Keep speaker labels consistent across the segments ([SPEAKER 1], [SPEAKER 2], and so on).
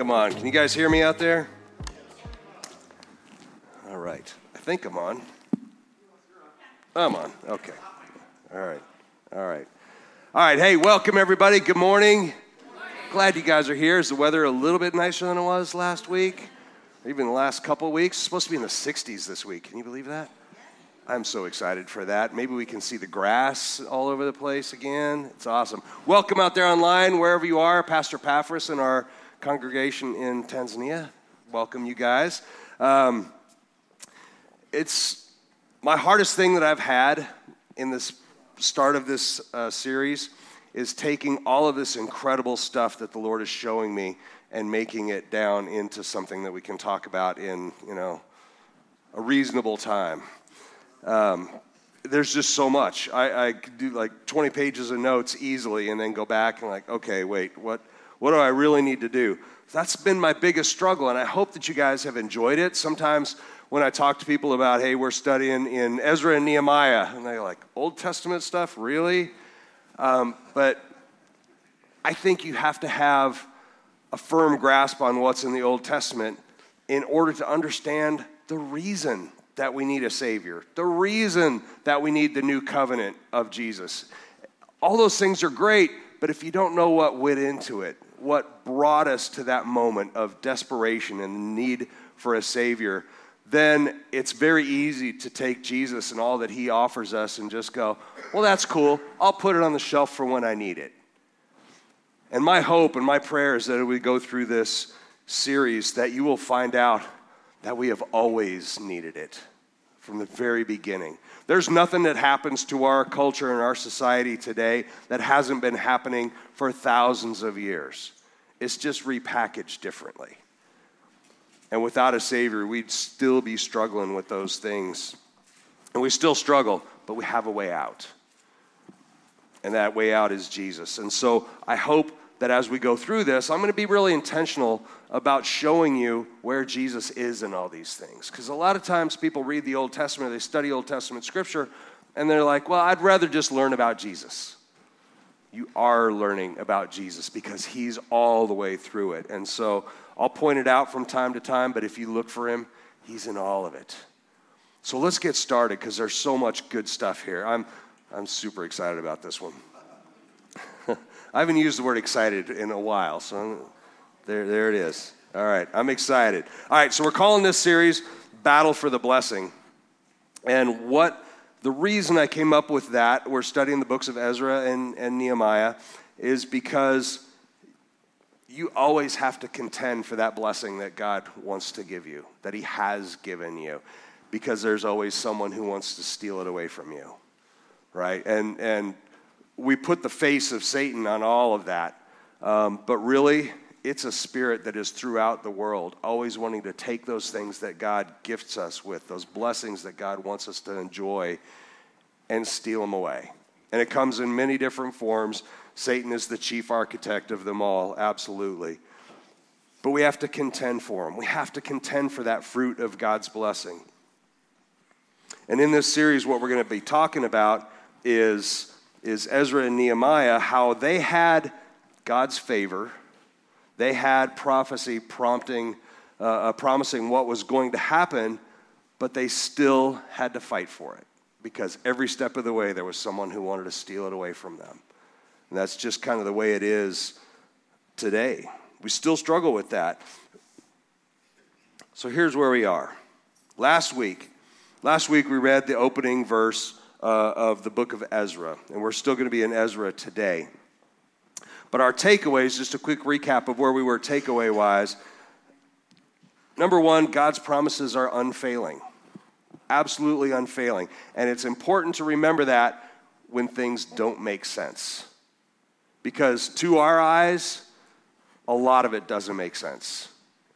[SPEAKER 1] I'm on. Can you guys hear me out there? All right. I think I'm on. I'm on. Okay. All right. All right. All right. Hey, welcome everybody. Good morning. Glad you guys are here. Is the weather a little bit nicer than it was last week? Even the last couple weeks? It's supposed to be in the 60s this week. Can you believe that? I'm so excited for that. Maybe we can see the grass all over the place again. It's awesome. Welcome out there online, wherever you are. Pastor Paphras and our congregation in Tanzania. Welcome, you guys. Um, it's my hardest thing that I've had in this start of this uh, series is taking all of this incredible stuff that the Lord is showing me and making it down into something that we can talk about in, you know, a reasonable time. Um, there's just so much. I, I could do like 20 pages of notes easily and then go back and like, okay, wait, what, what do I really need to do? That's been my biggest struggle, and I hope that you guys have enjoyed it. Sometimes when I talk to people about, hey, we're studying in Ezra and Nehemiah, and they're like, Old Testament stuff, really? Um, but I think you have to have a firm grasp on what's in the Old Testament in order to understand the reason that we need a Savior, the reason that we need the new covenant of Jesus. All those things are great, but if you don't know what went into it, what brought us to that moment of desperation and the need for a Savior, then it's very easy to take Jesus and all that He offers us and just go, well, that's cool. I'll put it on the shelf for when I need it. And my hope and my prayer is that as we go through this series, that you will find out that we have always needed it from the very beginning. There's nothing that happens to our culture and our society today that hasn't been happening for thousands of years. It's just repackaged differently. And without a Savior, we'd still be struggling with those things. And we still struggle, but we have a way out. And that way out is Jesus. And so I hope that as we go through this, I'm going to be really intentional about showing you where Jesus is in all these things. Because a lot of times people read the Old Testament, they study Old Testament scripture, and they're like, well, I'd rather just learn about Jesus. You are learning about Jesus because he's all the way through it. And so I'll point it out from time to time, but if you look for him, he's in all of it. So let's get started because there's so much good stuff here. I'm, I'm super excited about this one. I haven't used the word excited in a while, so there, there it is. All right, I'm excited. All right, so we're calling this series Battle for the Blessing. And what the reason I came up with that, we're studying the books of Ezra and, and Nehemiah, is because you always have to contend for that blessing that God wants to give you, that He has given you, because there's always someone who wants to steal it away from you, right? And, and we put the face of Satan on all of that. Um, but really, it's a spirit that is throughout the world, always wanting to take those things that God gifts us with, those blessings that God wants us to enjoy, and steal them away. And it comes in many different forms. Satan is the chief architect of them all, absolutely. But we have to contend for them. We have to contend for that fruit of God's blessing. And in this series, what we're going to be talking about is is Ezra and Nehemiah, how they had God's favor, they had prophecy prompting, uh, uh, promising what was going to happen, but they still had to fight for it because every step of the way there was someone who wanted to steal it away from them. And that's just kind of the way it is today. We still struggle with that. So here's where we are. Last week, last week we read the opening verse uh, of the book of Ezra. And we're still going to be in Ezra today. But our takeaways, just a quick recap of where we were takeaway wise. Number one, God's promises are unfailing, absolutely unfailing. And it's important to remember that when things don't make sense. Because to our eyes, a lot of it doesn't make sense.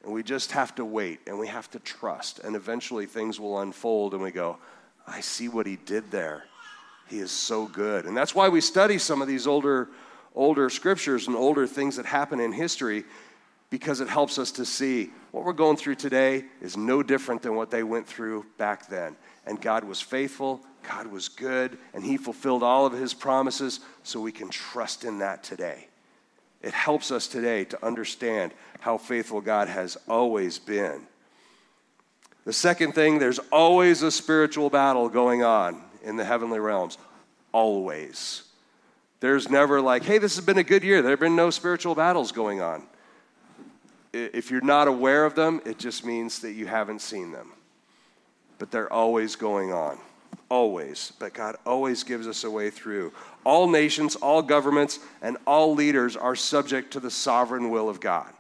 [SPEAKER 1] And we just have to wait and we have to trust. And eventually things will unfold and we go, I see what he did there. He is so good. And that's why we study some of these older, older scriptures and older things that happen in history because it helps us to see what we're going through today is no different than what they went through back then. And God was faithful God was good and He fulfilled all of His promises, so we can trust in that today. It helps us today to understand how faithful God has always been. The second thing, there's always a spiritual battle going on in the heavenly realms. Always. There's never like, hey, this has been a good year. There have been no spiritual battles going on. If you're not aware of them, it just means that you haven't seen them. But they're always going on. Always. But God always gives us a way through. All nations, all governments, and all leaders are subject to the sovereign will of God.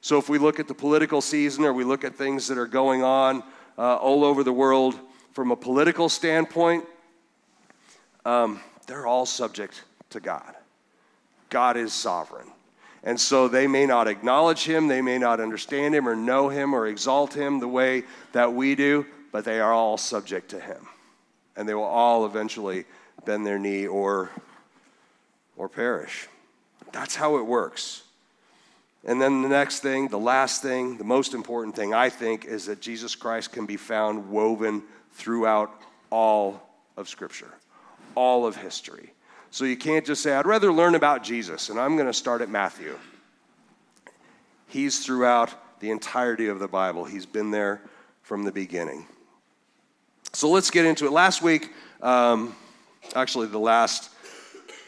[SPEAKER 1] So if we look at the political season or we look at things that are going on uh, all over the world from a political standpoint, um, they're all subject to God. God is sovereign. And so they may not acknowledge him, they may not understand him or know him or exalt him the way that we do, but they are all subject to him. And they will all eventually bend their knee or, or perish. That's how it works. And then the next thing, the last thing, the most important thing, I think, is that Jesus Christ can be found woven throughout all of Scripture all of history. So you can't just say, I'd rather learn about Jesus, and I'm going to start at Matthew. He's throughout the entirety of the Bible, he's been there from the beginning. So let's get into it. Last week, um, actually, the last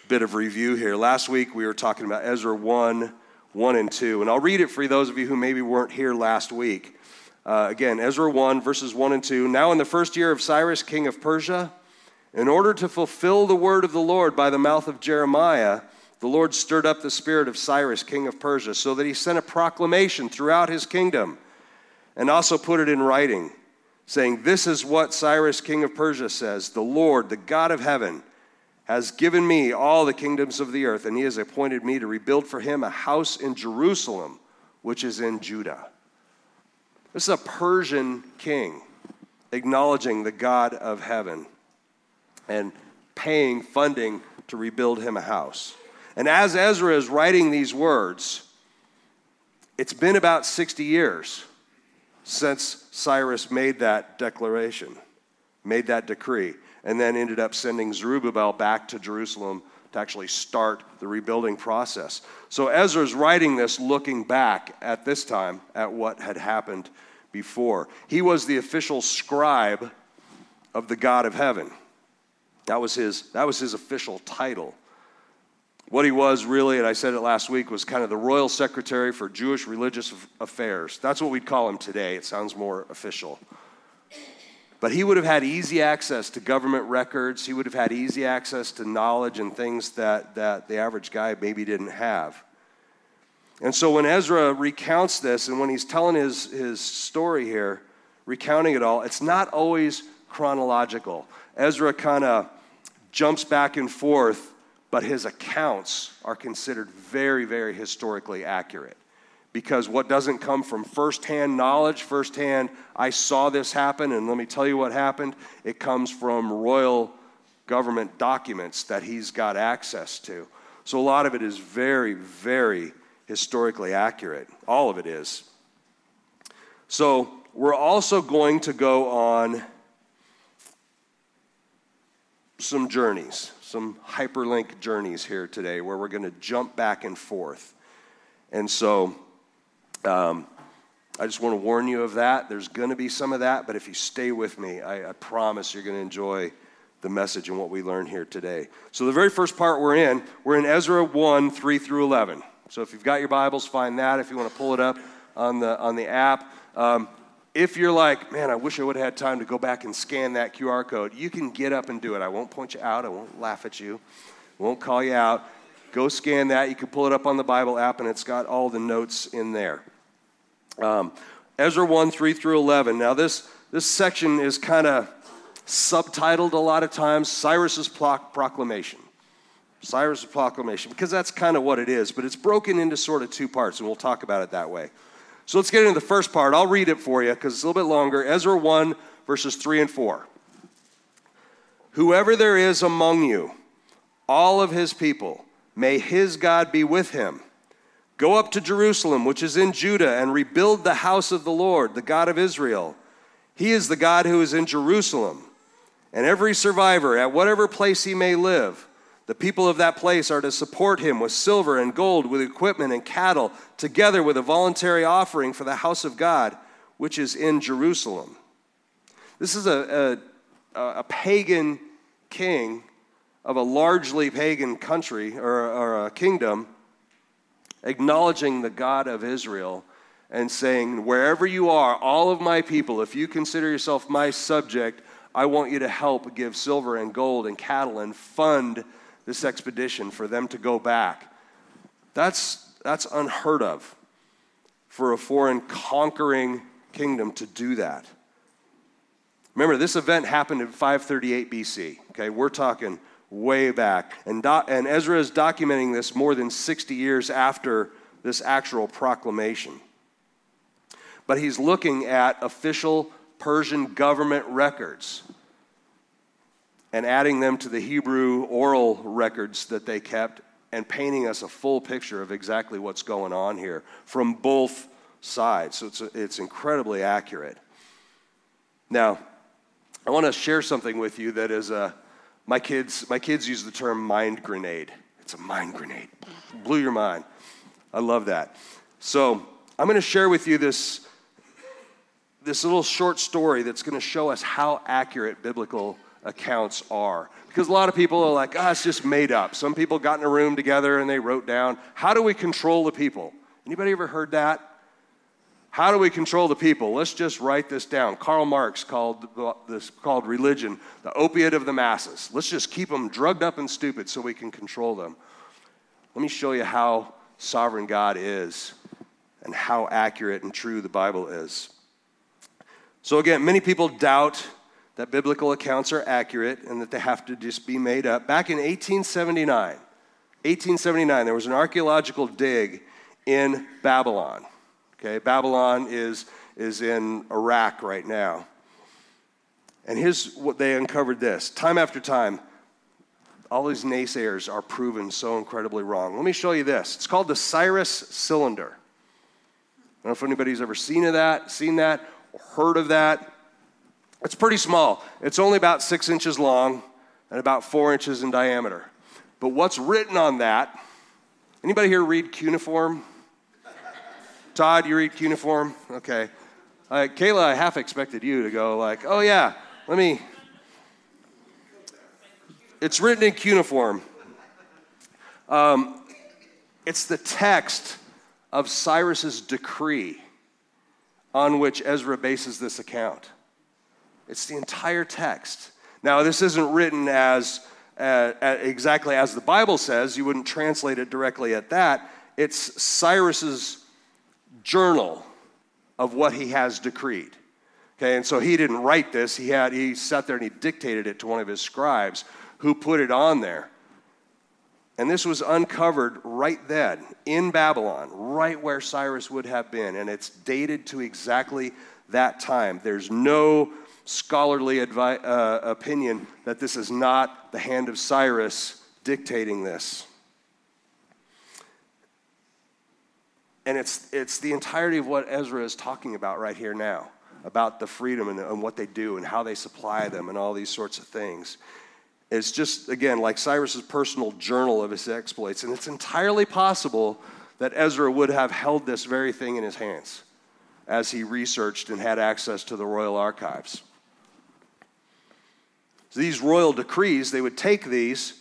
[SPEAKER 1] bit of review here. Last week, we were talking about Ezra 1, 1 and 2. And I'll read it for those of you who maybe weren't here last week. Uh, again, Ezra 1, verses 1 and 2. Now, in the first year of Cyrus, king of Persia, in order to fulfill the word of the Lord by the mouth of Jeremiah, the Lord stirred up the spirit of Cyrus, king of Persia, so that he sent a proclamation throughout his kingdom and also put it in writing, saying, This is what Cyrus, king of Persia, says The Lord, the God of heaven, has given me all the kingdoms of the earth, and he has appointed me to rebuild for him a house in Jerusalem, which is in Judah. This is a Persian king acknowledging the God of heaven and paying funding to rebuild him a house. And as Ezra is writing these words, it's been about 60 years since Cyrus made that declaration, made that decree, and then ended up sending Zerubbabel back to Jerusalem to actually start the rebuilding process. So Ezra's writing this looking back at this time at what had happened before. He was the official scribe of the God of heaven. That was his, that was his official title. What he was really, and I said it last week, was kind of the royal secretary for Jewish religious affairs. That's what we'd call him today. It sounds more official. But he would have had easy access to government records. He would have had easy access to knowledge and things that, that the average guy maybe didn't have. And so when Ezra recounts this and when he's telling his, his story here, recounting it all, it's not always chronological. Ezra kind of jumps back and forth, but his accounts are considered very, very historically accurate. Because what doesn't come from firsthand knowledge, firsthand, I saw this happen and let me tell you what happened, it comes from royal government documents that he's got access to. So a lot of it is very, very historically accurate. All of it is. So we're also going to go on some journeys, some hyperlink journeys here today where we're going to jump back and forth. And so um, I just want to warn you of that. There's going to be some of that, but if you stay with me, I, I promise you're going to enjoy the message and what we learn here today. So, the very first part we're in, we're in Ezra 1 3 through 11. So, if you've got your Bibles, find that. If you want to pull it up on the, on the app, um, if you're like, man, I wish I would have had time to go back and scan that QR code, you can get up and do it. I won't point you out, I won't laugh at you, won't call you out. Go scan that. You can pull it up on the Bible app, and it's got all the notes in there. Um, Ezra 1 3 through 11. Now, this, this section is kind of subtitled a lot of times Cyrus's proclamation. Cyrus's proclamation, because that's kind of what it is, but it's broken into sort of two parts, and we'll talk about it that way. So let's get into the first part. I'll read it for you because it's a little bit longer. Ezra 1, verses 3 and 4. Whoever there is among you, all of his people, may his God be with him. Go up to Jerusalem, which is in Judah, and rebuild the house of the Lord, the God of Israel. He is the God who is in Jerusalem. and every survivor at whatever place he may live. The people of that place are to support him with silver and gold, with equipment and cattle, together with a voluntary offering for the house of God, which is in Jerusalem. This is a, a, a pagan king of a largely pagan country or, or a kingdom acknowledging the God of Israel and saying, Wherever you are, all of my people, if you consider yourself my subject, I want you to help give silver and gold and cattle and fund this expedition for them to go back. That's, that's unheard of for a foreign conquering kingdom to do that. Remember, this event happened in 538 BC. Okay, we're talking way back. And, do, and Ezra is documenting this more than 60 years after this actual proclamation. But he's looking at official Persian government records and adding them to the Hebrew oral records that they kept and painting us a full picture of exactly what's going on here from both sides. So it's, it's incredibly accurate. Now, I want to share something with you that is a, my kids, my kids use the term mind grenade. It's a mind grenade. Blew your mind. I love that. So I'm going to share with you this, this little short story that's going to show us how accurate biblical accounts are. Because a lot of people are like, ah, oh, it's just made up. Some people got in a room together and they wrote down, how do we control the people? Anybody ever heard that? How do we control the people? Let's just write this down. Karl Marx called this called religion the opiate of the masses. Let's just keep them drugged up and stupid so we can control them. Let me show you how sovereign God is and how accurate and true the Bible is. So again, many people doubt that biblical accounts are accurate and that they have to just be made up. Back in 1879, 1879 there was an archaeological dig in Babylon. Okay, Babylon is, is in Iraq right now. And here's what they uncovered this time after time, all these naysayers are proven so incredibly wrong. Let me show you this. It's called the Cyrus cylinder. I don't know if anybody's ever seen of that, seen that, heard of that. It's pretty small. It's only about six inches long and about four inches in diameter. But what's written on that? Anybody here read cuneiform? Todd, you read cuneiform? Okay. Uh, Kayla, I half expected you to go like, oh yeah, let me. It's written in cuneiform. Um, it's the text of Cyrus's decree on which Ezra bases this account. It's the entire text. Now, this isn't written as uh, exactly as the Bible says. You wouldn't translate it directly at that. It's Cyrus's journal of what he has decreed. Okay, and so he didn't write this. He had he sat there and he dictated it to one of his scribes who put it on there. And this was uncovered right then in Babylon, right where Cyrus would have been, and it's dated to exactly that time. There's no scholarly advi- uh, opinion that this is not the hand of Cyrus dictating this. And it's, it's the entirety of what Ezra is talking about right here now about the freedom and, and what they do and how they supply them and all these sorts of things. It's just, again, like Cyrus's personal journal of his exploits. And it's entirely possible that Ezra would have held this very thing in his hands as he researched and had access to the royal archives. So these royal decrees, they would take these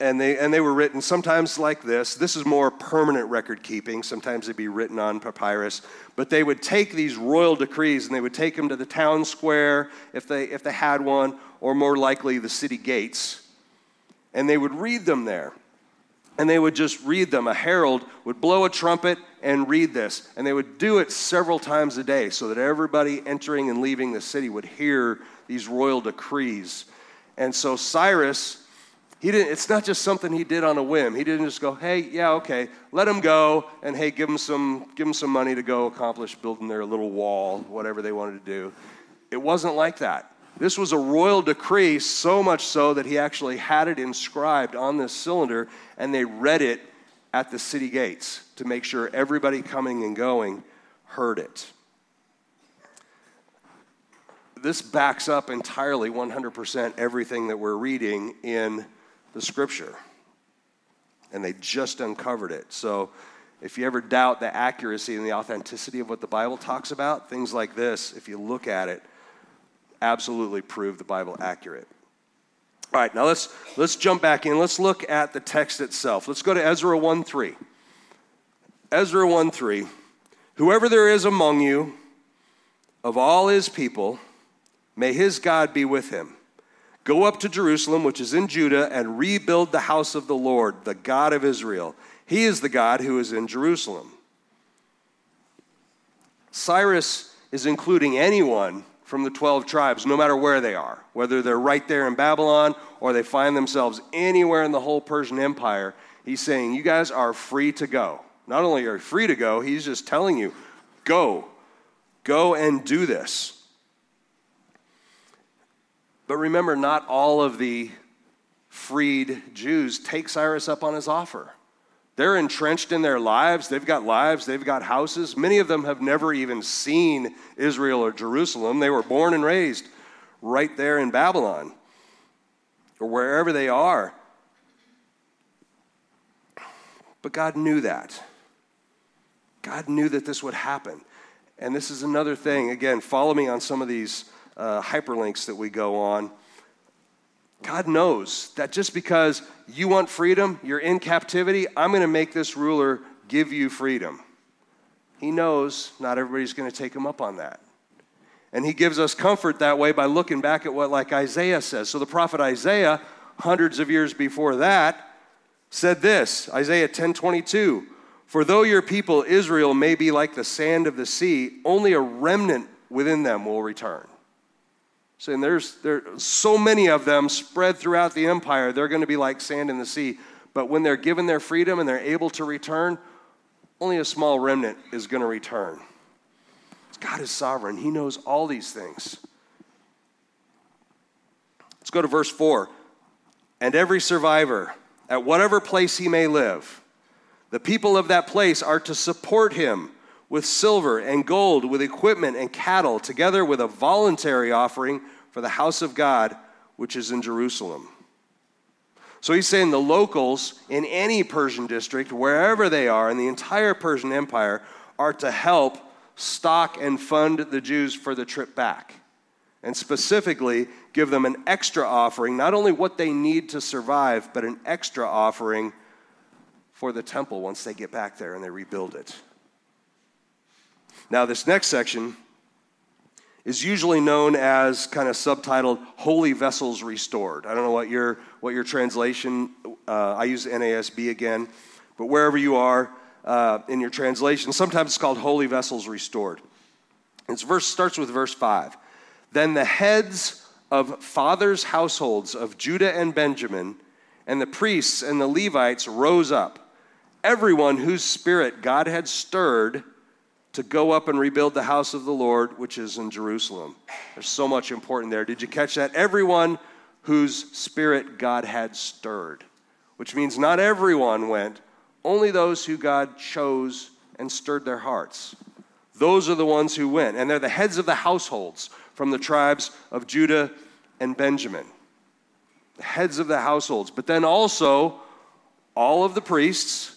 [SPEAKER 1] and they, and they were written sometimes like this. This is more permanent record keeping. Sometimes they'd be written on papyrus. But they would take these royal decrees and they would take them to the town square if they, if they had one, or more likely the city gates. And they would read them there. And they would just read them. A herald would blow a trumpet and read this. And they would do it several times a day so that everybody entering and leaving the city would hear these royal decrees. And so Cyrus he didn't, it's not just something he did on a whim. He didn't just go, hey, yeah, okay, let him go, and hey, give him some, give him some money to go accomplish building their little wall, whatever they wanted to do. It wasn't like that. This was a royal decree, so much so that he actually had it inscribed on this cylinder, and they read it at the city gates to make sure everybody coming and going heard it. this backs up entirely 100% everything that we're reading in the scripture. And they just uncovered it. So if you ever doubt the accuracy and the authenticity of what the Bible talks about, things like this, if you look at it, absolutely prove the Bible accurate. All right, now let's let's jump back in. Let's look at the text itself. Let's go to Ezra 1 3. Ezra 1 3. Whoever there is among you of all his people, may his God be with him. Go up to Jerusalem, which is in Judah, and rebuild the house of the Lord, the God of Israel he is the God who is in Jerusalem. Cyrus is including anyone from the 12 tribes, no matter where they are, whether they're right there in Babylon or they find themselves anywhere in the whole Persian Empire. He's saying, You guys are free to go. Not only are you free to go, he's just telling you, Go. Go and do this. But remember, not all of the freed Jews take Cyrus up on his offer. They're entrenched in their lives. They've got lives, they've got houses. Many of them have never even seen Israel or Jerusalem. They were born and raised right there in Babylon or wherever they are. But God knew that. God knew that this would happen. And this is another thing. Again, follow me on some of these uh, hyperlinks that we go on. God knows that just because you want freedom, you're in captivity, I'm going to make this ruler give you freedom. He knows not everybody's going to take him up on that. And he gives us comfort that way by looking back at what, like Isaiah says. So the prophet Isaiah, hundreds of years before that, said this Isaiah 10 22. For though your people Israel may be like the sand of the sea, only a remnant within them will return. Saying there's there so many of them spread throughout the empire, they're going to be like sand in the sea. But when they're given their freedom and they're able to return, only a small remnant is going to return. God is sovereign. He knows all these things. Let's go to verse 4. And every survivor, at whatever place he may live, the people of that place are to support him with silver and gold, with equipment and cattle, together with a voluntary offering for the house of God, which is in Jerusalem. So he's saying the locals in any Persian district, wherever they are in the entire Persian Empire, are to help stock and fund the Jews for the trip back. And specifically, give them an extra offering, not only what they need to survive, but an extra offering for the temple once they get back there and they rebuild it. Now, this next section is usually known as kind of subtitled Holy Vessels Restored. I don't know what your, what your translation, uh, I use NASB again, but wherever you are uh, in your translation, sometimes it's called Holy Vessels Restored. Its verse starts with verse 5. Then the heads of fathers' households of Judah and Benjamin, and the priests and the Levites rose up, everyone whose spirit God had stirred to go up and rebuild the house of the Lord, which is in Jerusalem. There's so much important there. Did you catch that? Everyone whose spirit God had stirred, which means not everyone went, only those who God chose and stirred their hearts. Those are the ones who went, and they're the heads of the households from the tribes of Judah and Benjamin. The heads of the households, but then also all of the priests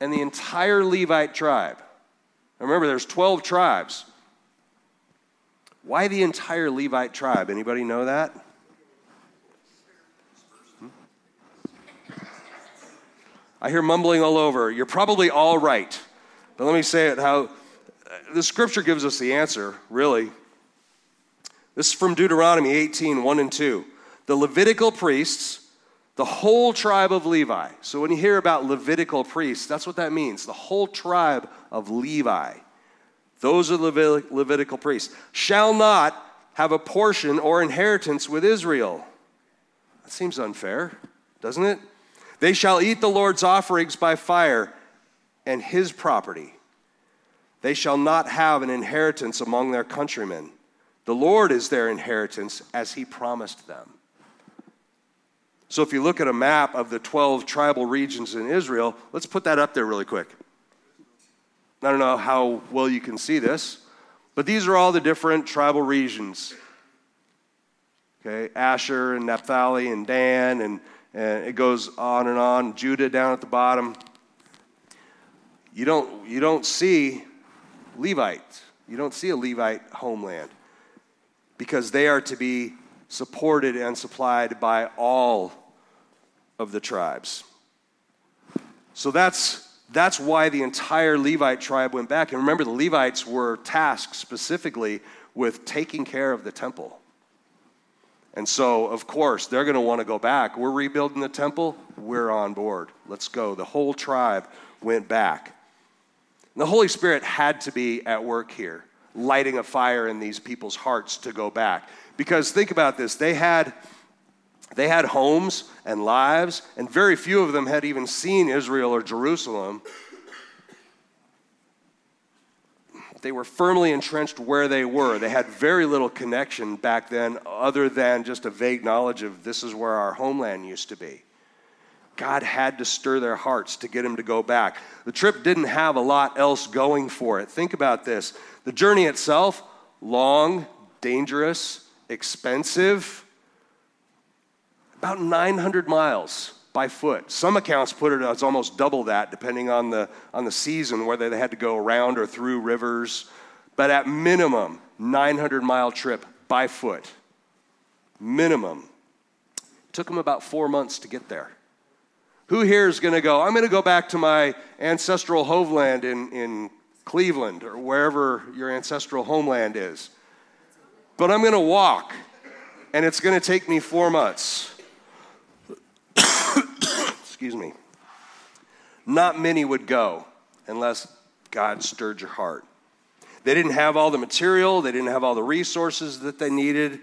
[SPEAKER 1] and the entire Levite tribe. Remember, there's 12 tribes. Why the entire Levite tribe? Anybody know that? Hmm? I hear mumbling all over. You're probably all right. But let me say it how uh, the scripture gives us the answer, really. This is from Deuteronomy 18 1 and 2. The Levitical priests, the whole tribe of Levi. So when you hear about Levitical priests, that's what that means. The whole tribe of Levi, those are Levit- Levitical priests, shall not have a portion or inheritance with Israel. That seems unfair, doesn't it? They shall eat the Lord's offerings by fire and his property. They shall not have an inheritance among their countrymen. The Lord is their inheritance as he promised them. So, if you look at a map of the 12 tribal regions in Israel, let's put that up there really quick. I don't know how well you can see this, but these are all the different tribal regions Okay, Asher and Naphtali and Dan, and, and it goes on and on. Judah down at the bottom. You don't, you don't see Levites. You don't see a Levite homeland because they are to be supported and supplied by all of the tribes. So that's, that's why the entire Levite tribe went back. And remember, the Levites were tasked specifically with taking care of the temple. And so, of course, they're going to want to go back. We're rebuilding the temple, we're on board. Let's go. The whole tribe went back. And the Holy Spirit had to be at work here, lighting a fire in these people's hearts to go back. Because think about this they had, they had homes and lives, and very few of them had even seen Israel or Jerusalem. They were firmly entrenched where they were. They had very little connection back then, other than just a vague knowledge of this is where our homeland used to be. God had to stir their hearts to get them to go back. The trip didn't have a lot else going for it. Think about this the journey itself, long, dangerous, expensive, about 900 miles by foot. Some accounts put it as almost double that, depending on the, on the season, whether they had to go around or through rivers. But at minimum, 900 mile trip by foot. Minimum. It took them about four months to get there. Who here is going to go, I'm going to go back to my ancestral homeland in, in Cleveland or wherever your ancestral homeland is? But I'm going to walk, and it's going to take me four months. Excuse me. Not many would go unless God stirred your heart. They didn't have all the material, they didn't have all the resources that they needed.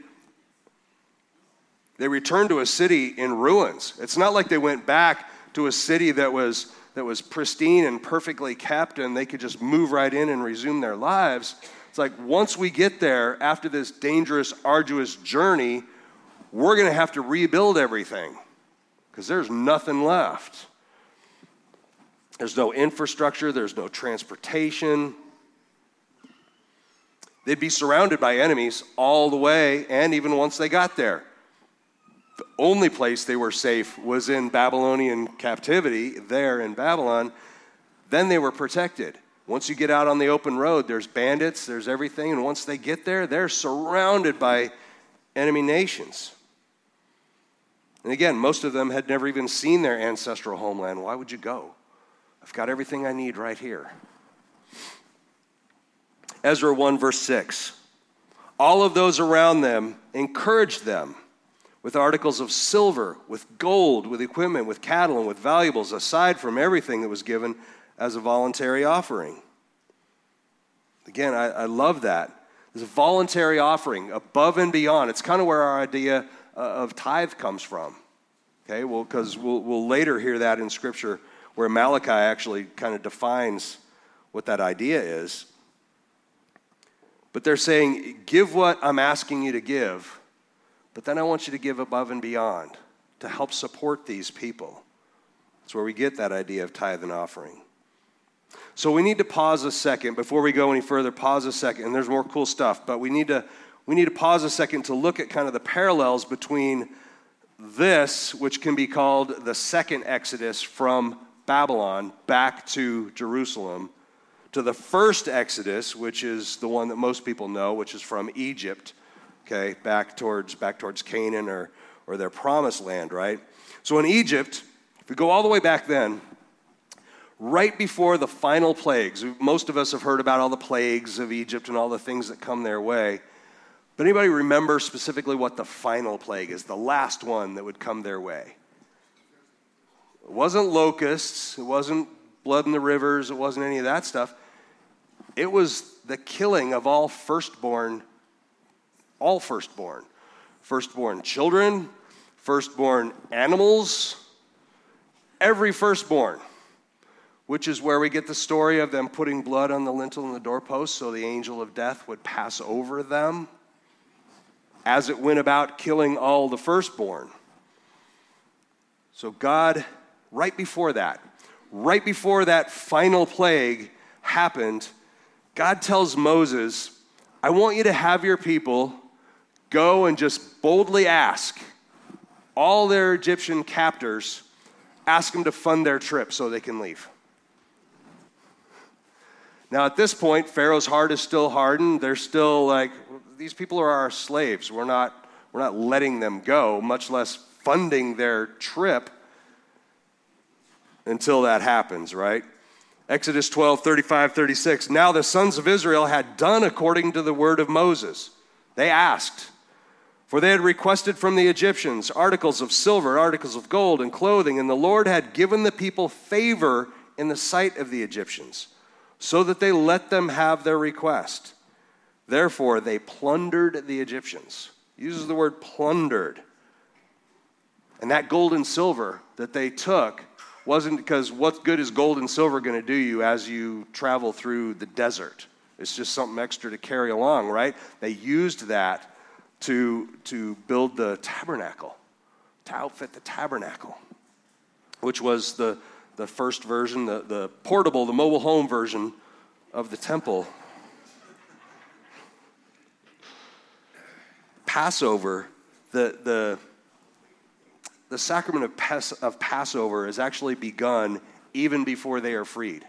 [SPEAKER 1] They returned to a city in ruins. It's not like they went back to a city that was, that was pristine and perfectly kept and they could just move right in and resume their lives. It's like once we get there after this dangerous, arduous journey, we're going to have to rebuild everything because there's nothing left. There's no infrastructure, there's no transportation. They'd be surrounded by enemies all the way, and even once they got there. The only place they were safe was in Babylonian captivity, there in Babylon. Then they were protected. Once you get out on the open road, there's bandits, there's everything, and once they get there, they're surrounded by enemy nations. And again, most of them had never even seen their ancestral homeland. Why would you go? I've got everything I need right here. Ezra 1, verse 6. All of those around them encouraged them with articles of silver, with gold, with equipment, with cattle, and with valuables, aside from everything that was given as a voluntary offering. Again, I, I love that. There's a voluntary offering above and beyond. It's kind of where our idea uh, of tithe comes from. Okay, well, because we'll, we'll later hear that in Scripture where Malachi actually kind of defines what that idea is. But they're saying, give what I'm asking you to give but then I want you to give above and beyond to help support these people. That's where we get that idea of tithe and offering. So we need to pause a second before we go any further. Pause a second, and there's more cool stuff, but we need to we need to pause a second to look at kind of the parallels between this, which can be called the second Exodus from Babylon back to Jerusalem, to the first Exodus, which is the one that most people know, which is from Egypt okay, back towards, back towards Canaan or, or their promised land, right? So in Egypt, if we go all the way back then, right before the final plagues, most of us have heard about all the plagues of Egypt and all the things that come their way. But anybody remember specifically what the final plague is, the last one that would come their way? It wasn't locusts, it wasn't blood in the rivers, it wasn't any of that stuff. It was the killing of all firstborn all firstborn firstborn children, firstborn animals, every firstborn, which is where we get the story of them putting blood on the lintel and the doorpost so the angel of death would pass over them as it went about killing all the firstborn. So, God, right before that, right before that final plague happened, God tells Moses, I want you to have your people go and just boldly ask all their Egyptian captors, ask them to fund their trip so they can leave. Now, at this point, Pharaoh's heart is still hardened. They're still like, these people are our slaves. We're not, we're not letting them go, much less funding their trip until that happens, right? Exodus 12, 35, 36. Now the sons of Israel had done according to the word of Moses. They asked, for they had requested from the Egyptians articles of silver, articles of gold, and clothing, and the Lord had given the people favor in the sight of the Egyptians so that they let them have their request. Therefore, they plundered the Egyptians. Uses the word plundered. And that gold and silver that they took wasn't because what good is gold and silver going to do you as you travel through the desert? It's just something extra to carry along, right? They used that to, to build the tabernacle, to outfit the tabernacle, which was the the first version, the, the portable, the mobile home version of the temple. Passover, the, the, the sacrament of, Pas- of Passover is actually begun even before they are freed.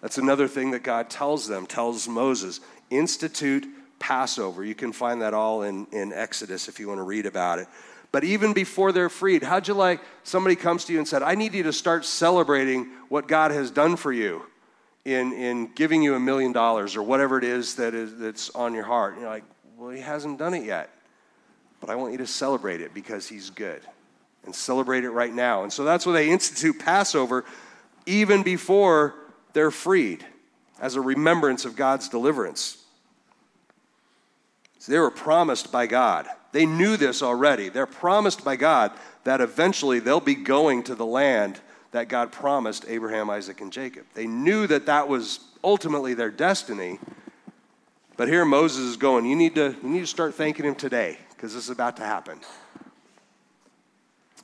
[SPEAKER 1] That's another thing that God tells them, tells Moses institute Passover. You can find that all in, in Exodus if you want to read about it. But even before they're freed, how'd you like somebody comes to you and said, I need you to start celebrating what God has done for you in, in giving you a million dollars or whatever it is, that is that's on your heart. And you're like, well, he hasn't done it yet. But I want you to celebrate it because he's good. And celebrate it right now. And so that's why they institute Passover even before they're freed as a remembrance of God's deliverance. So they were promised by God they knew this already. They're promised by God that eventually they'll be going to the land that God promised Abraham, Isaac, and Jacob. They knew that that was ultimately their destiny. But here Moses is going, you need to, you need to start thanking him today because this is about to happen.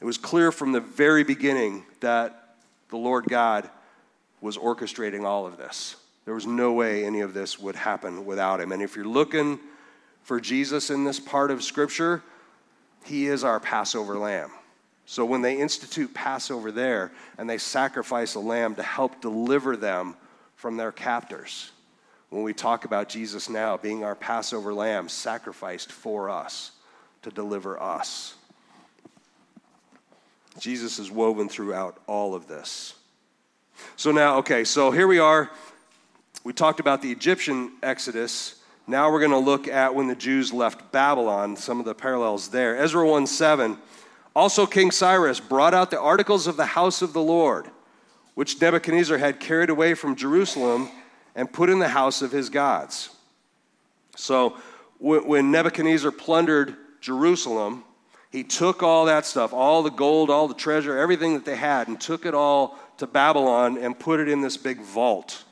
[SPEAKER 1] It was clear from the very beginning that the Lord God was orchestrating all of this. There was no way any of this would happen without him. And if you're looking for Jesus in this part of Scripture, he is our Passover lamb. So when they institute Passover there and they sacrifice a lamb to help deliver them from their captors, when we talk about Jesus now being our Passover lamb sacrificed for us to deliver us, Jesus is woven throughout all of this. So now, okay, so here we are. We talked about the Egyptian Exodus. Now we're going to look at when the Jews left Babylon, some of the parallels there. Ezra 1 7. Also, King Cyrus brought out the articles of the house of the Lord, which Nebuchadnezzar had carried away from Jerusalem and put in the house of his gods. So, when Nebuchadnezzar plundered Jerusalem, he took all that stuff, all the gold, all the treasure, everything that they had, and took it all to Babylon and put it in this big vault.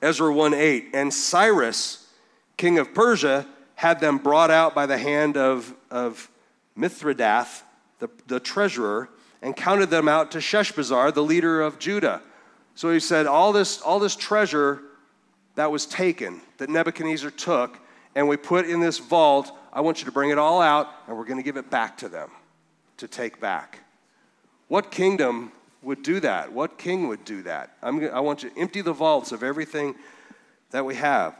[SPEAKER 1] Ezra 1 8. And Cyrus, king of Persia, had them brought out by the hand of, of Mithredath, the, the treasurer, and counted them out to Sheshbazzar, the leader of Judah. So he said, All this, all this treasure that was taken, that Nebuchadnezzar took, and we put in this vault, I want you to bring it all out, and we're going to give it back to them to take back. What kingdom would do that? What king would do that? I'm, I want you to empty the vaults of everything that we have.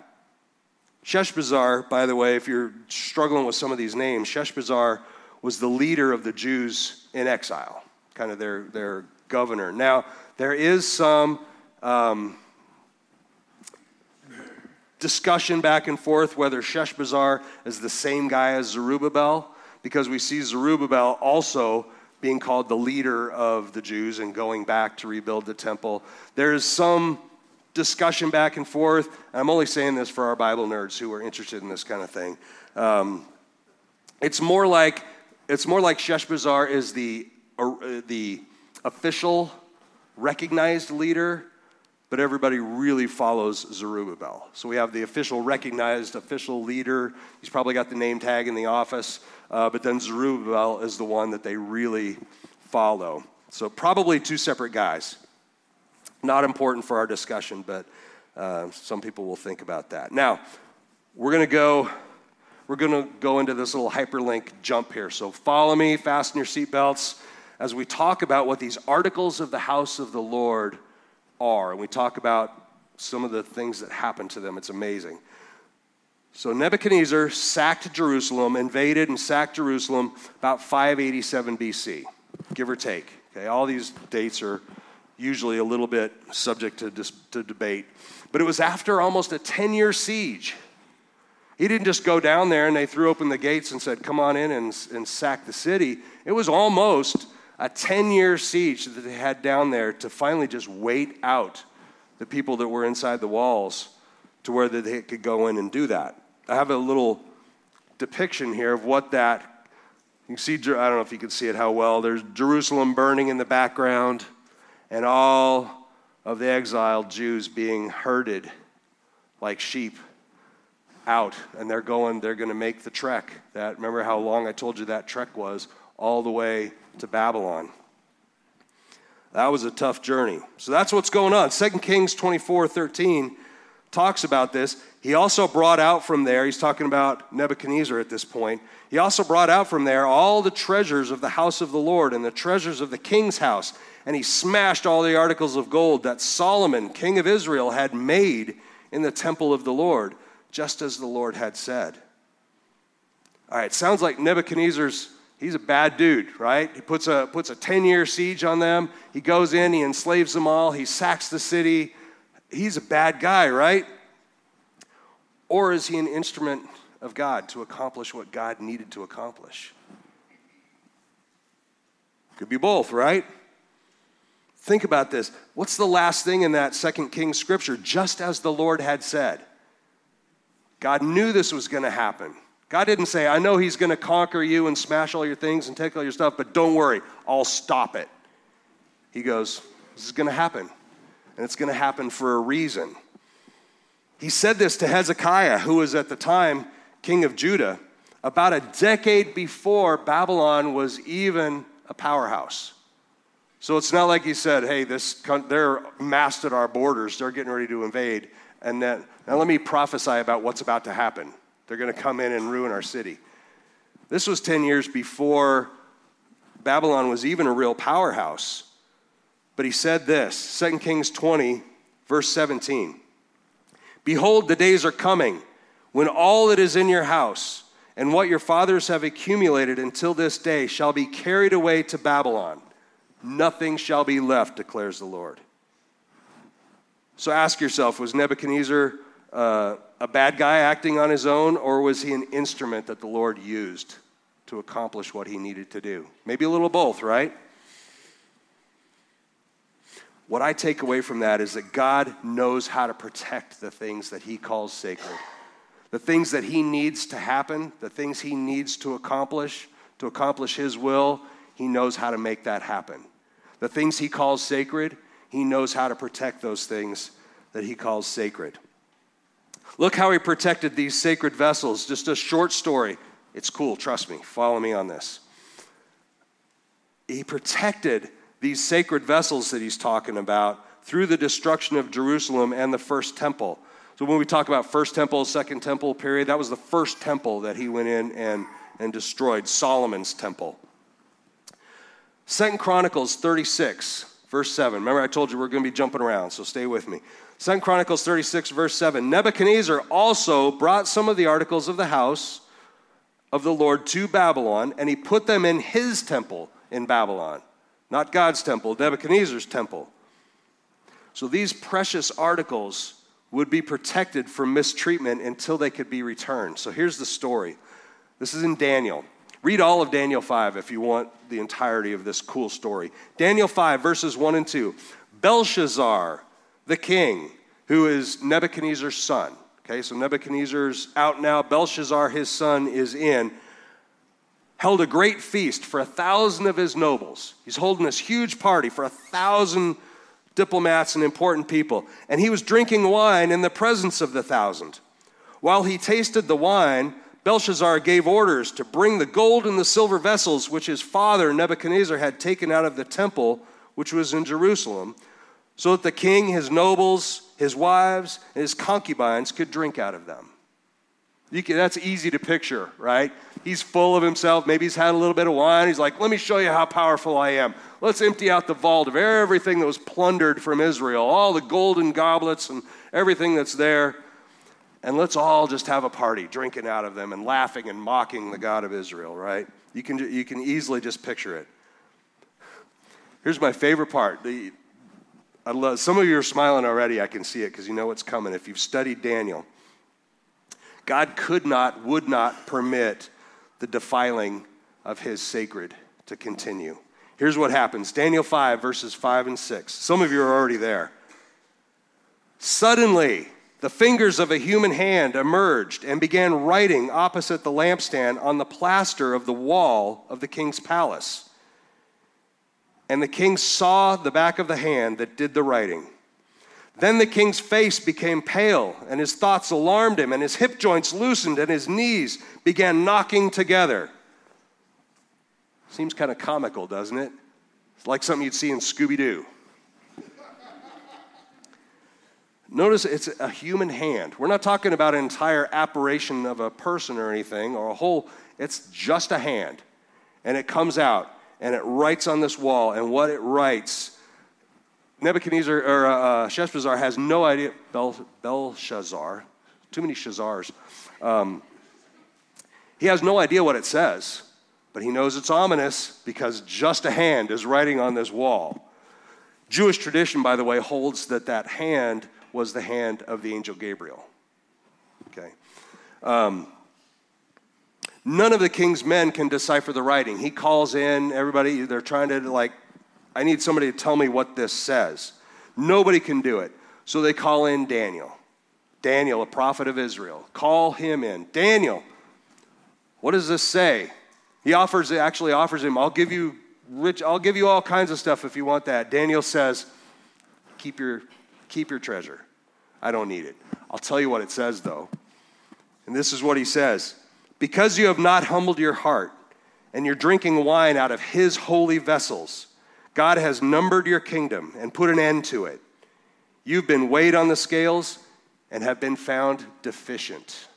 [SPEAKER 1] Sheshbazzar, by the way, if you're struggling with some of these names, Sheshbazzar was the leader of the Jews in exile, kind of their, their governor. Now, there is some um, discussion back and forth whether Sheshbazzar is the same guy as Zerubbabel, because we see Zerubbabel also being called the leader of the Jews and going back to rebuild the temple. There's some discussion back and forth. I'm only saying this for our Bible nerds who are interested in this kind of thing. Um, it's more like it's more like Sheshbazzar is the uh, the official recognized leader, but everybody really follows Zerubbabel. So we have the official recognized official leader. He's probably got the name tag in the office. Uh, but then Zerubbabel is the one that they really follow. So, probably two separate guys. Not important for our discussion, but uh, some people will think about that. Now, we're going to go we're going to go into this little hyperlink jump here. So follow me, fasten your seatbelts as we talk about what these articles of the house of the Lord are. And we talk about some of the things that happened to them. It's amazing. So Nebuchadnezzar sacked Jerusalem, invaded and sacked Jerusalem about 587 BC, give or take. Okay, all these dates are usually a little bit subject to, dis- to debate. But it was after almost a 10 year siege he didn't just go down there and they threw open the gates and said, Come on in and, and sack the city. It was almost a 10 year siege that they had down there to finally just wait out the people that were inside the walls to where they could go in and do that. I have a little depiction here of what that you can see I don't know if you can see it how well. There's Jerusalem burning in the background and all of the exiled Jews being herded like sheep out and they're going they're going to make the trek that remember how long i told you that trek was all the way to babylon. That was a tough journey. So that's what's going on. 2 kings 24 13 talks about this. He also brought out from there he's talking about nebuchadnezzar at this point. He also brought out from there all the treasures of the house of the lord and the treasures of the king's house. And he smashed all the articles of gold that solomon king of israel had made in the temple of the lord just as the Lord had said. All right, sounds like Nebuchadnezzar's, he's a bad dude, right? He puts a, puts a 10 year siege on them. He goes in, he enslaves them all, he sacks the city. He's a bad guy, right? Or is he an instrument of God to accomplish what God needed to accomplish? Could be both, right? Think about this. What's the last thing in that second king scripture? Just as the Lord had said. God knew this was going to happen. God didn't say, I know He's going to conquer you and smash all your things and take all your stuff, but don't worry, I'll stop it. He goes, This is going to happen, and it's going to happen for a reason. He said this to Hezekiah, who was at the time king of Judah, about a decade before Babylon was even a powerhouse. So it's not like he said, hey, this, they're massed at our borders, they're getting ready to invade. And then, now let me prophesy about what's about to happen. They're going to come in and ruin our city. This was 10 years before Babylon was even a real powerhouse. But he said this 2 Kings 20, verse 17 Behold, the days are coming when all that is in your house and what your fathers have accumulated until this day shall be carried away to Babylon. Nothing shall be left, declares the Lord. So ask yourself was Nebuchadnezzar uh, a bad guy acting on his own, or was he an instrument that the Lord used to accomplish what he needed to do? Maybe a little both, right? What I take away from that is that God knows how to protect the things that he calls sacred. The things that he needs to happen, the things he needs to accomplish, to accomplish his will, he knows how to make that happen. The things he calls sacred, he knows how to protect those things that he calls sacred. Look how he protected these sacred vessels. Just a short story. It's cool, trust me. Follow me on this. He protected these sacred vessels that he's talking about through the destruction of Jerusalem and the first temple. So when we talk about first temple, second temple period, that was the first temple that he went in and, and destroyed, Solomon's temple. Second Chronicles 36 verse 7. Remember, I told you we're going to be jumping around, so stay with me. Second Chronicles 36, verse 7. Nebuchadnezzar also brought some of the articles of the house of the Lord to Babylon, and he put them in his temple in Babylon. Not God's temple, Nebuchadnezzar's temple. So these precious articles would be protected from mistreatment until they could be returned. So here's the story. This is in Daniel. Read all of Daniel 5 if you want the entirety of this cool story. Daniel 5, verses 1 and 2. Belshazzar, the king, who is Nebuchadnezzar's son. Okay, so Nebuchadnezzar's out now. Belshazzar, his son, is in. Held a great feast for a thousand of his nobles. He's holding this huge party for a thousand diplomats and important people. And he was drinking wine in the presence of the thousand. While he tasted the wine, Belshazzar gave orders to bring the gold and the silver vessels which his father Nebuchadnezzar had taken out of the temple which was in Jerusalem, so that the king, his nobles, his wives, and his concubines could drink out of them. Can, that's easy to picture, right? He's full of himself. Maybe he's had a little bit of wine. He's like, let me show you how powerful I am. Let's empty out the vault of everything that was plundered from Israel, all the golden goblets and everything that's there. And let's all just have a party, drinking out of them and laughing and mocking the God of Israel, right? You can, you can easily just picture it. Here's my favorite part. The, I love, some of you are smiling already. I can see it because you know what's coming. If you've studied Daniel, God could not, would not permit the defiling of his sacred to continue. Here's what happens Daniel 5, verses 5 and 6. Some of you are already there. Suddenly, the fingers of a human hand emerged and began writing opposite the lampstand on the plaster of the wall of the king's palace. And the king saw the back of the hand that did the writing. Then the king's face became pale, and his thoughts alarmed him, and his hip joints loosened, and his knees began knocking together. Seems kind of comical, doesn't it? It's like something you'd see in Scooby Doo. Notice it's a human hand. We're not talking about an entire apparition of a person or anything, or a whole, it's just a hand. And it comes out, and it writes on this wall, and what it writes Nebuchadnezzar or uh, uh, Sheshbazzar has no idea. Bel, Belshazzar, too many Shazars. Um, he has no idea what it says, but he knows it's ominous because just a hand is writing on this wall. Jewish tradition, by the way, holds that that hand was the hand of the angel Gabriel. Okay. Um, none of the king's men can decipher the writing. He calls in everybody, they're trying to like I need somebody to tell me what this says. Nobody can do it. So they call in Daniel. Daniel, a prophet of Israel. Call him in. Daniel, what does this say? He offers actually offers him, I'll give you rich, I'll give you all kinds of stuff if you want that. Daniel says, keep your keep your treasure. I don't need it. I'll tell you what it says though. And this is what he says. Because you have not humbled your heart and you're drinking wine out of his holy vessels, God has numbered your kingdom and put an end to it. You've been weighed on the scales and have been found deficient.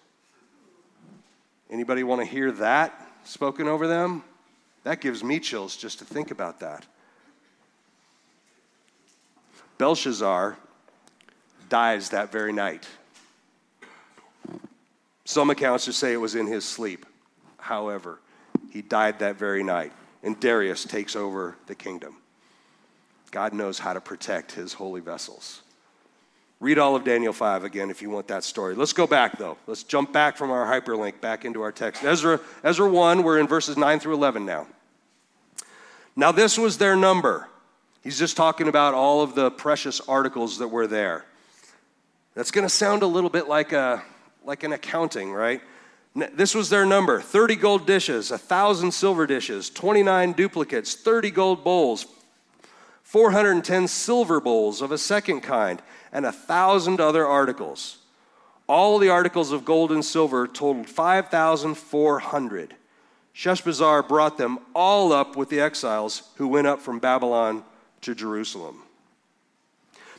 [SPEAKER 1] Anybody want to hear that spoken over them? That gives me chills just to think about that. Belshazzar dies that very night. Some accounts just say it was in his sleep. However, he died that very night, and Darius takes over the kingdom. God knows how to protect his holy vessels. Read all of Daniel 5 again if you want that story. Let's go back though. Let's jump back from our hyperlink back into our text. Ezra, Ezra 1, we're in verses 9 through 11 now. Now, this was their number. He's just talking about all of the precious articles that were there. That's going to sound a little bit like, a, like an accounting, right? This was their number 30 gold dishes, 1,000 silver dishes, 29 duplicates, 30 gold bowls, 410 silver bowls of a second kind, and a thousand other articles. All the articles of gold and silver totaled 5,400. Sheshbazzar brought them all up with the exiles who went up from Babylon to Jerusalem.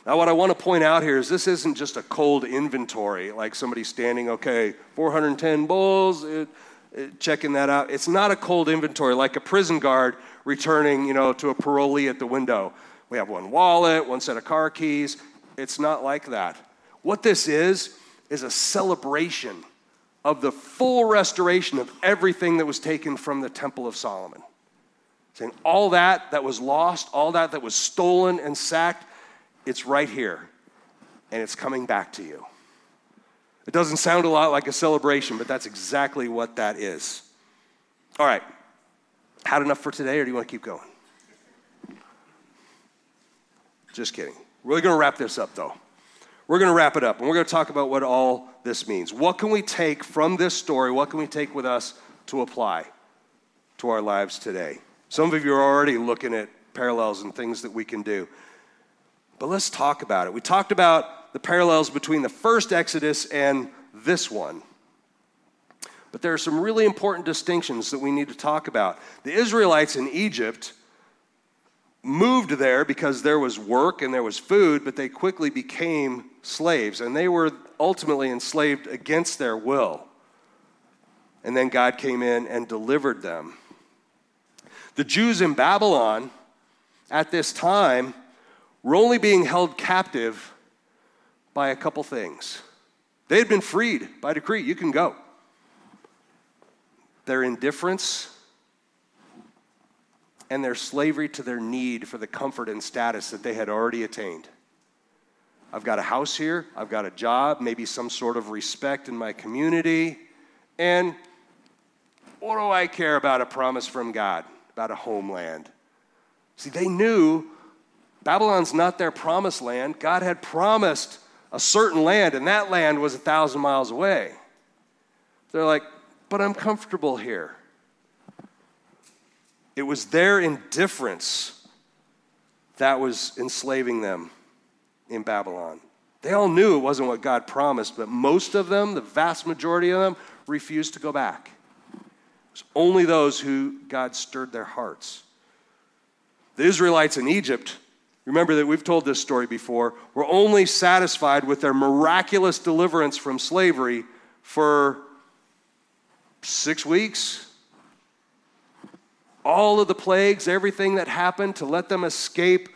[SPEAKER 1] Now, what I want to point out here is this isn't just a cold inventory, like somebody standing, okay, 410 bowls, it, uh, it, uh, checking that out. It's not a cold inventory like a prison guard returning, you know, to a parolee at the window. We have one wallet, one set of car keys. It's not like that. What this is, is a celebration of the full restoration of everything that was taken from the Temple of Solomon. Saying all that that was lost, all that that was stolen and sacked, it's right here, and it's coming back to you. It doesn't sound a lot like a celebration, but that's exactly what that is. All right, had enough for today, or do you want to keep going? Just kidding. We're going to wrap this up, though. We're going to wrap it up, and we're going to talk about what all this means. What can we take from this story? What can we take with us to apply to our lives today? Some of you are already looking at parallels and things that we can do. But let's talk about it. We talked about the parallels between the first Exodus and this one. But there are some really important distinctions that we need to talk about. The Israelites in Egypt moved there because there was work and there was food, but they quickly became slaves, and they were ultimately enslaved against their will. and then God came in and delivered them. The Jews in Babylon at this time were only being held captive by a couple things. They had been freed by decree. You can go. Their indifference and their slavery to their need for the comfort and status that they had already attained. I've got a house here, I've got a job, maybe some sort of respect in my community, and what do I care about a promise from God, about a homeland? See, they knew Babylon's not their promised land. God had promised a certain land, and that land was a thousand miles away. They're like, but I'm comfortable here. It was their indifference that was enslaving them in Babylon. They all knew it wasn't what God promised, but most of them, the vast majority of them, refused to go back. It was only those who God stirred their hearts. The Israelites in Egypt Remember that we've told this story before. Were only satisfied with their miraculous deliverance from slavery for six weeks. All of the plagues, everything that happened to let them escape,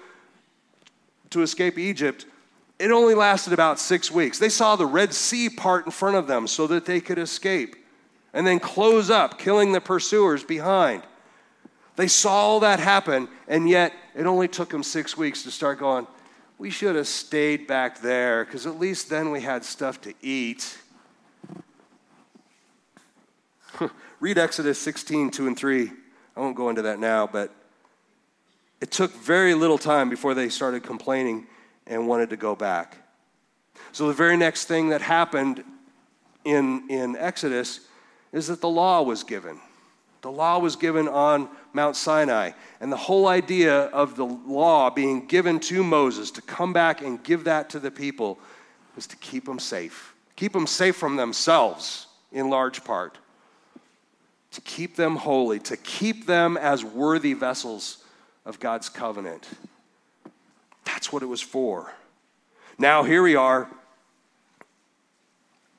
[SPEAKER 1] to escape Egypt, it only lasted about six weeks. They saw the Red Sea part in front of them so that they could escape and then close up, killing the pursuers behind. They saw all that happen, and yet it only took them six weeks to start going, we should have stayed back there because at least then we had stuff to eat. Read Exodus 16, 2 and 3. I won't go into that now, but it took very little time before they started complaining and wanted to go back. So the very next thing that happened in, in Exodus is that the law was given. The law was given on Mount Sinai. And the whole idea of the law being given to Moses to come back and give that to the people was to keep them safe. Keep them safe from themselves, in large part. To keep them holy, to keep them as worthy vessels of God's covenant. That's what it was for. Now, here we are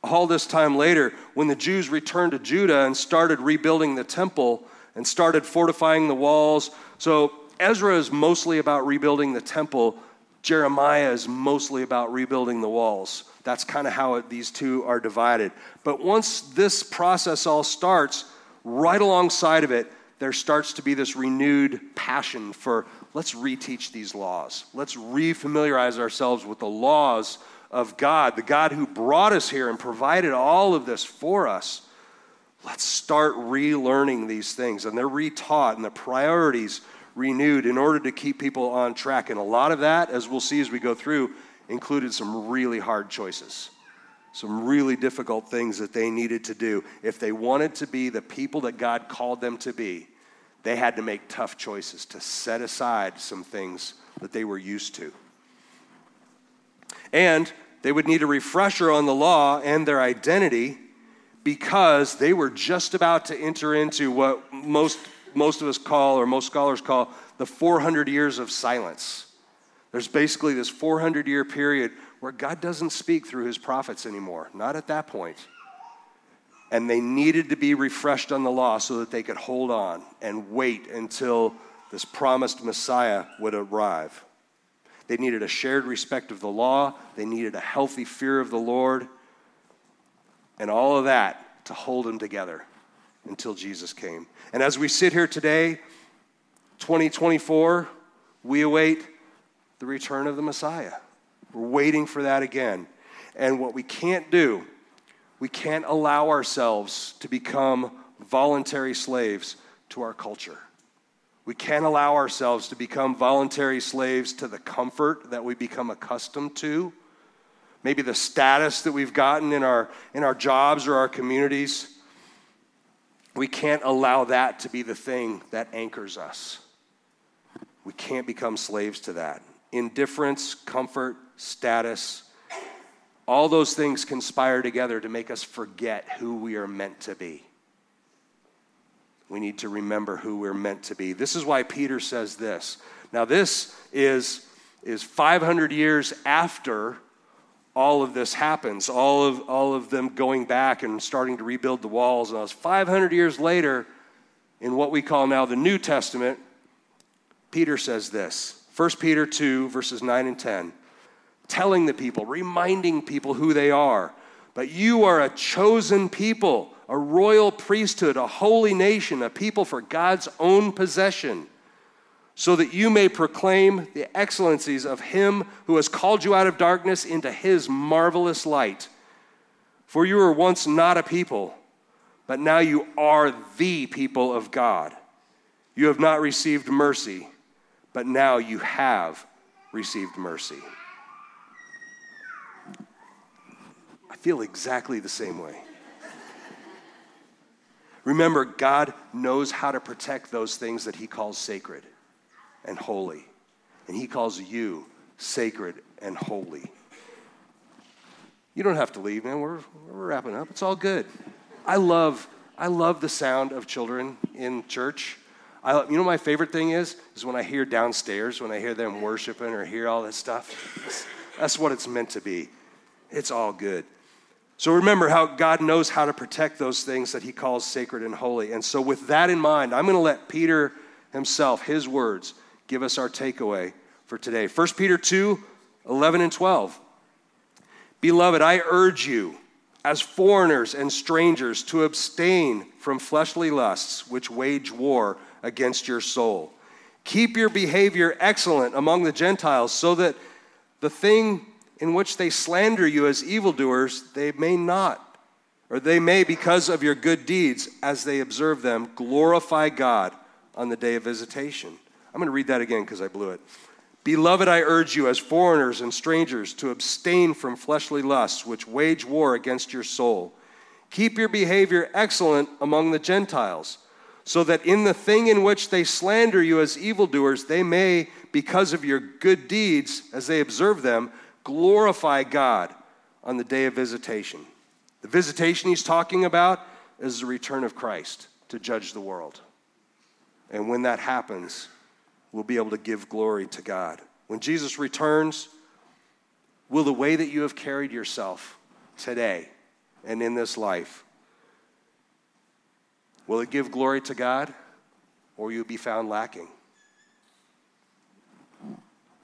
[SPEAKER 1] all this time later, when the Jews returned to Judah and started rebuilding the temple and started fortifying the walls. So Ezra is mostly about rebuilding the temple, Jeremiah is mostly about rebuilding the walls. That's kind of how it, these two are divided. But once this process all starts, right alongside of it, there starts to be this renewed passion for let's reteach these laws. Let's refamiliarize ourselves with the laws of God, the God who brought us here and provided all of this for us. Let's start relearning these things. And they're retaught and the priorities renewed in order to keep people on track. And a lot of that, as we'll see as we go through, included some really hard choices, some really difficult things that they needed to do. If they wanted to be the people that God called them to be, they had to make tough choices to set aside some things that they were used to. And they would need a refresher on the law and their identity because they were just about to enter into what most, most of us call, or most scholars call, the 400 years of silence. There's basically this 400 year period where God doesn't speak through his prophets anymore, not at that point. And they needed to be refreshed on the law so that they could hold on and wait until this promised Messiah would arrive. They needed a shared respect of the law. They needed a healthy fear of the Lord. And all of that to hold them together until Jesus came. And as we sit here today, 2024, we await the return of the Messiah. We're waiting for that again. And what we can't do, we can't allow ourselves to become voluntary slaves to our culture. We can't allow ourselves to become voluntary slaves to the comfort that we become accustomed to, maybe the status that we've gotten in our, in our jobs or our communities. We can't allow that to be the thing that anchors us. We can't become slaves to that. Indifference, comfort, status, all those things conspire together to make us forget who we are meant to be we need to remember who we're meant to be. This is why Peter says this. Now, this is, is 500 years after all of this happens, all of, all of them going back and starting to rebuild the walls. And it was 500 years later, in what we call now the New Testament, Peter says this 1 Peter 2, verses 9 and 10, telling the people, reminding people who they are. But you are a chosen people, a royal priesthood, a holy nation, a people for God's own possession so that you may proclaim the excellencies of him who has called you out of darkness into his marvelous light. For you were once not a people, but now you are the people of God. You have not received mercy, but now you have received mercy. I feel exactly the same way. Remember, God knows how to protect those things that He calls sacred and holy. And He calls you sacred and holy. You don't have to leave, man. We're, we're wrapping up. It's all good. I love, I love the sound of children in church. I, you know my favorite thing is? Is when I hear downstairs, when I hear them worshiping or hear all that stuff. That's, that's what it's meant to be. It's all good. So remember how God knows how to protect those things that he calls sacred and holy. And so with that in mind, I'm going to let Peter himself, his words, give us our takeaway for today. 1 Peter 2 11 and 12. Beloved, I urge you, as foreigners and strangers, to abstain from fleshly lusts which wage war against your soul. Keep your behavior excellent among the Gentiles, so that the thing in which they slander you as evildoers, they may not, or they may, because of your good deeds, as they observe them, glorify God on the day of visitation. I'm going to read that again because I blew it. Beloved, I urge you, as foreigners and strangers, to abstain from fleshly lusts which wage war against your soul. Keep your behavior excellent among the Gentiles, so that in the thing in which they slander you as evildoers, they may, because of your good deeds, as they observe them, glorify God on the day of visitation. The visitation he's talking about is the return of Christ to judge the world. And when that happens, we'll be able to give glory to God. When Jesus returns, will the way that you have carried yourself today and in this life, will it give glory to God or will you be found lacking?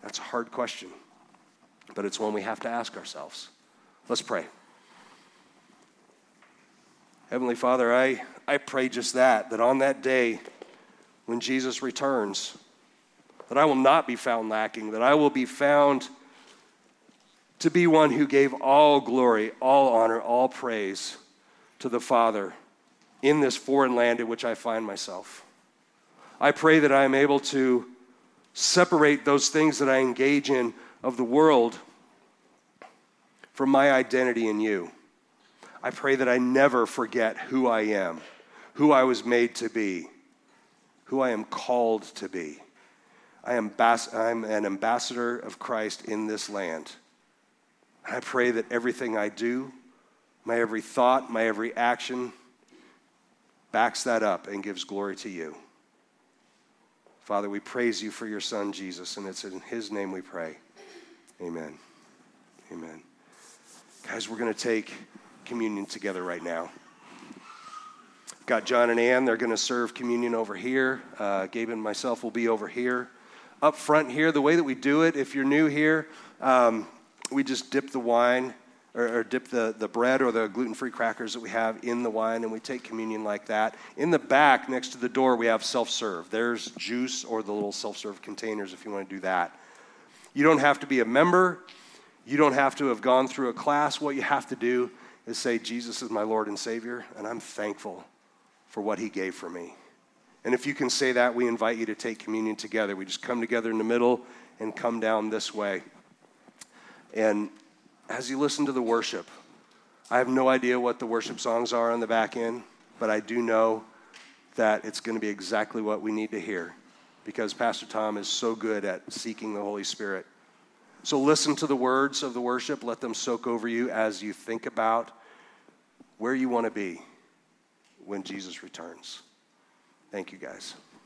[SPEAKER 1] That's a hard question, but it's one we have to ask ourselves. Let's pray. Heavenly Father, I, I pray just that, that on that day when Jesus returns, that I will not be found lacking, that I will be found to be one who gave all glory, all honor, all praise to the Father in this foreign land in which I find myself. I pray that I am able to separate those things that I engage in of the world from my identity in you. I pray that I never forget who I am, who I was made to be, who I am called to be. I am I'm an ambassador of Christ in this land. I pray that everything I do, my every thought, my every action, backs that up and gives glory to you. Father, we praise you for your son, Jesus, and it's in his name we pray. Amen. Amen. Guys, we're going to take communion together right now. Got John and Ann. They're going to serve communion over here. Uh, Gabe and myself will be over here up front here, the way that we do it, if you're new here, um, we just dip the wine or, or dip the, the bread or the gluten free crackers that we have in the wine and we take communion like that. In the back, next to the door, we have self serve. There's juice or the little self serve containers if you want to do that. You don't have to be a member, you don't have to have gone through a class. What you have to do is say, Jesus is my Lord and Savior, and I'm thankful for what He gave for me. And if you can say that, we invite you to take communion together. We just come together in the middle and come down this way. And as you listen to the worship, I have no idea what the worship songs are on the back end, but I do know that it's going to be exactly what we need to hear because Pastor Tom is so good at seeking the Holy Spirit. So listen to the words of the worship, let them soak over you as you think about where you want to be when Jesus returns. Thank you, guys.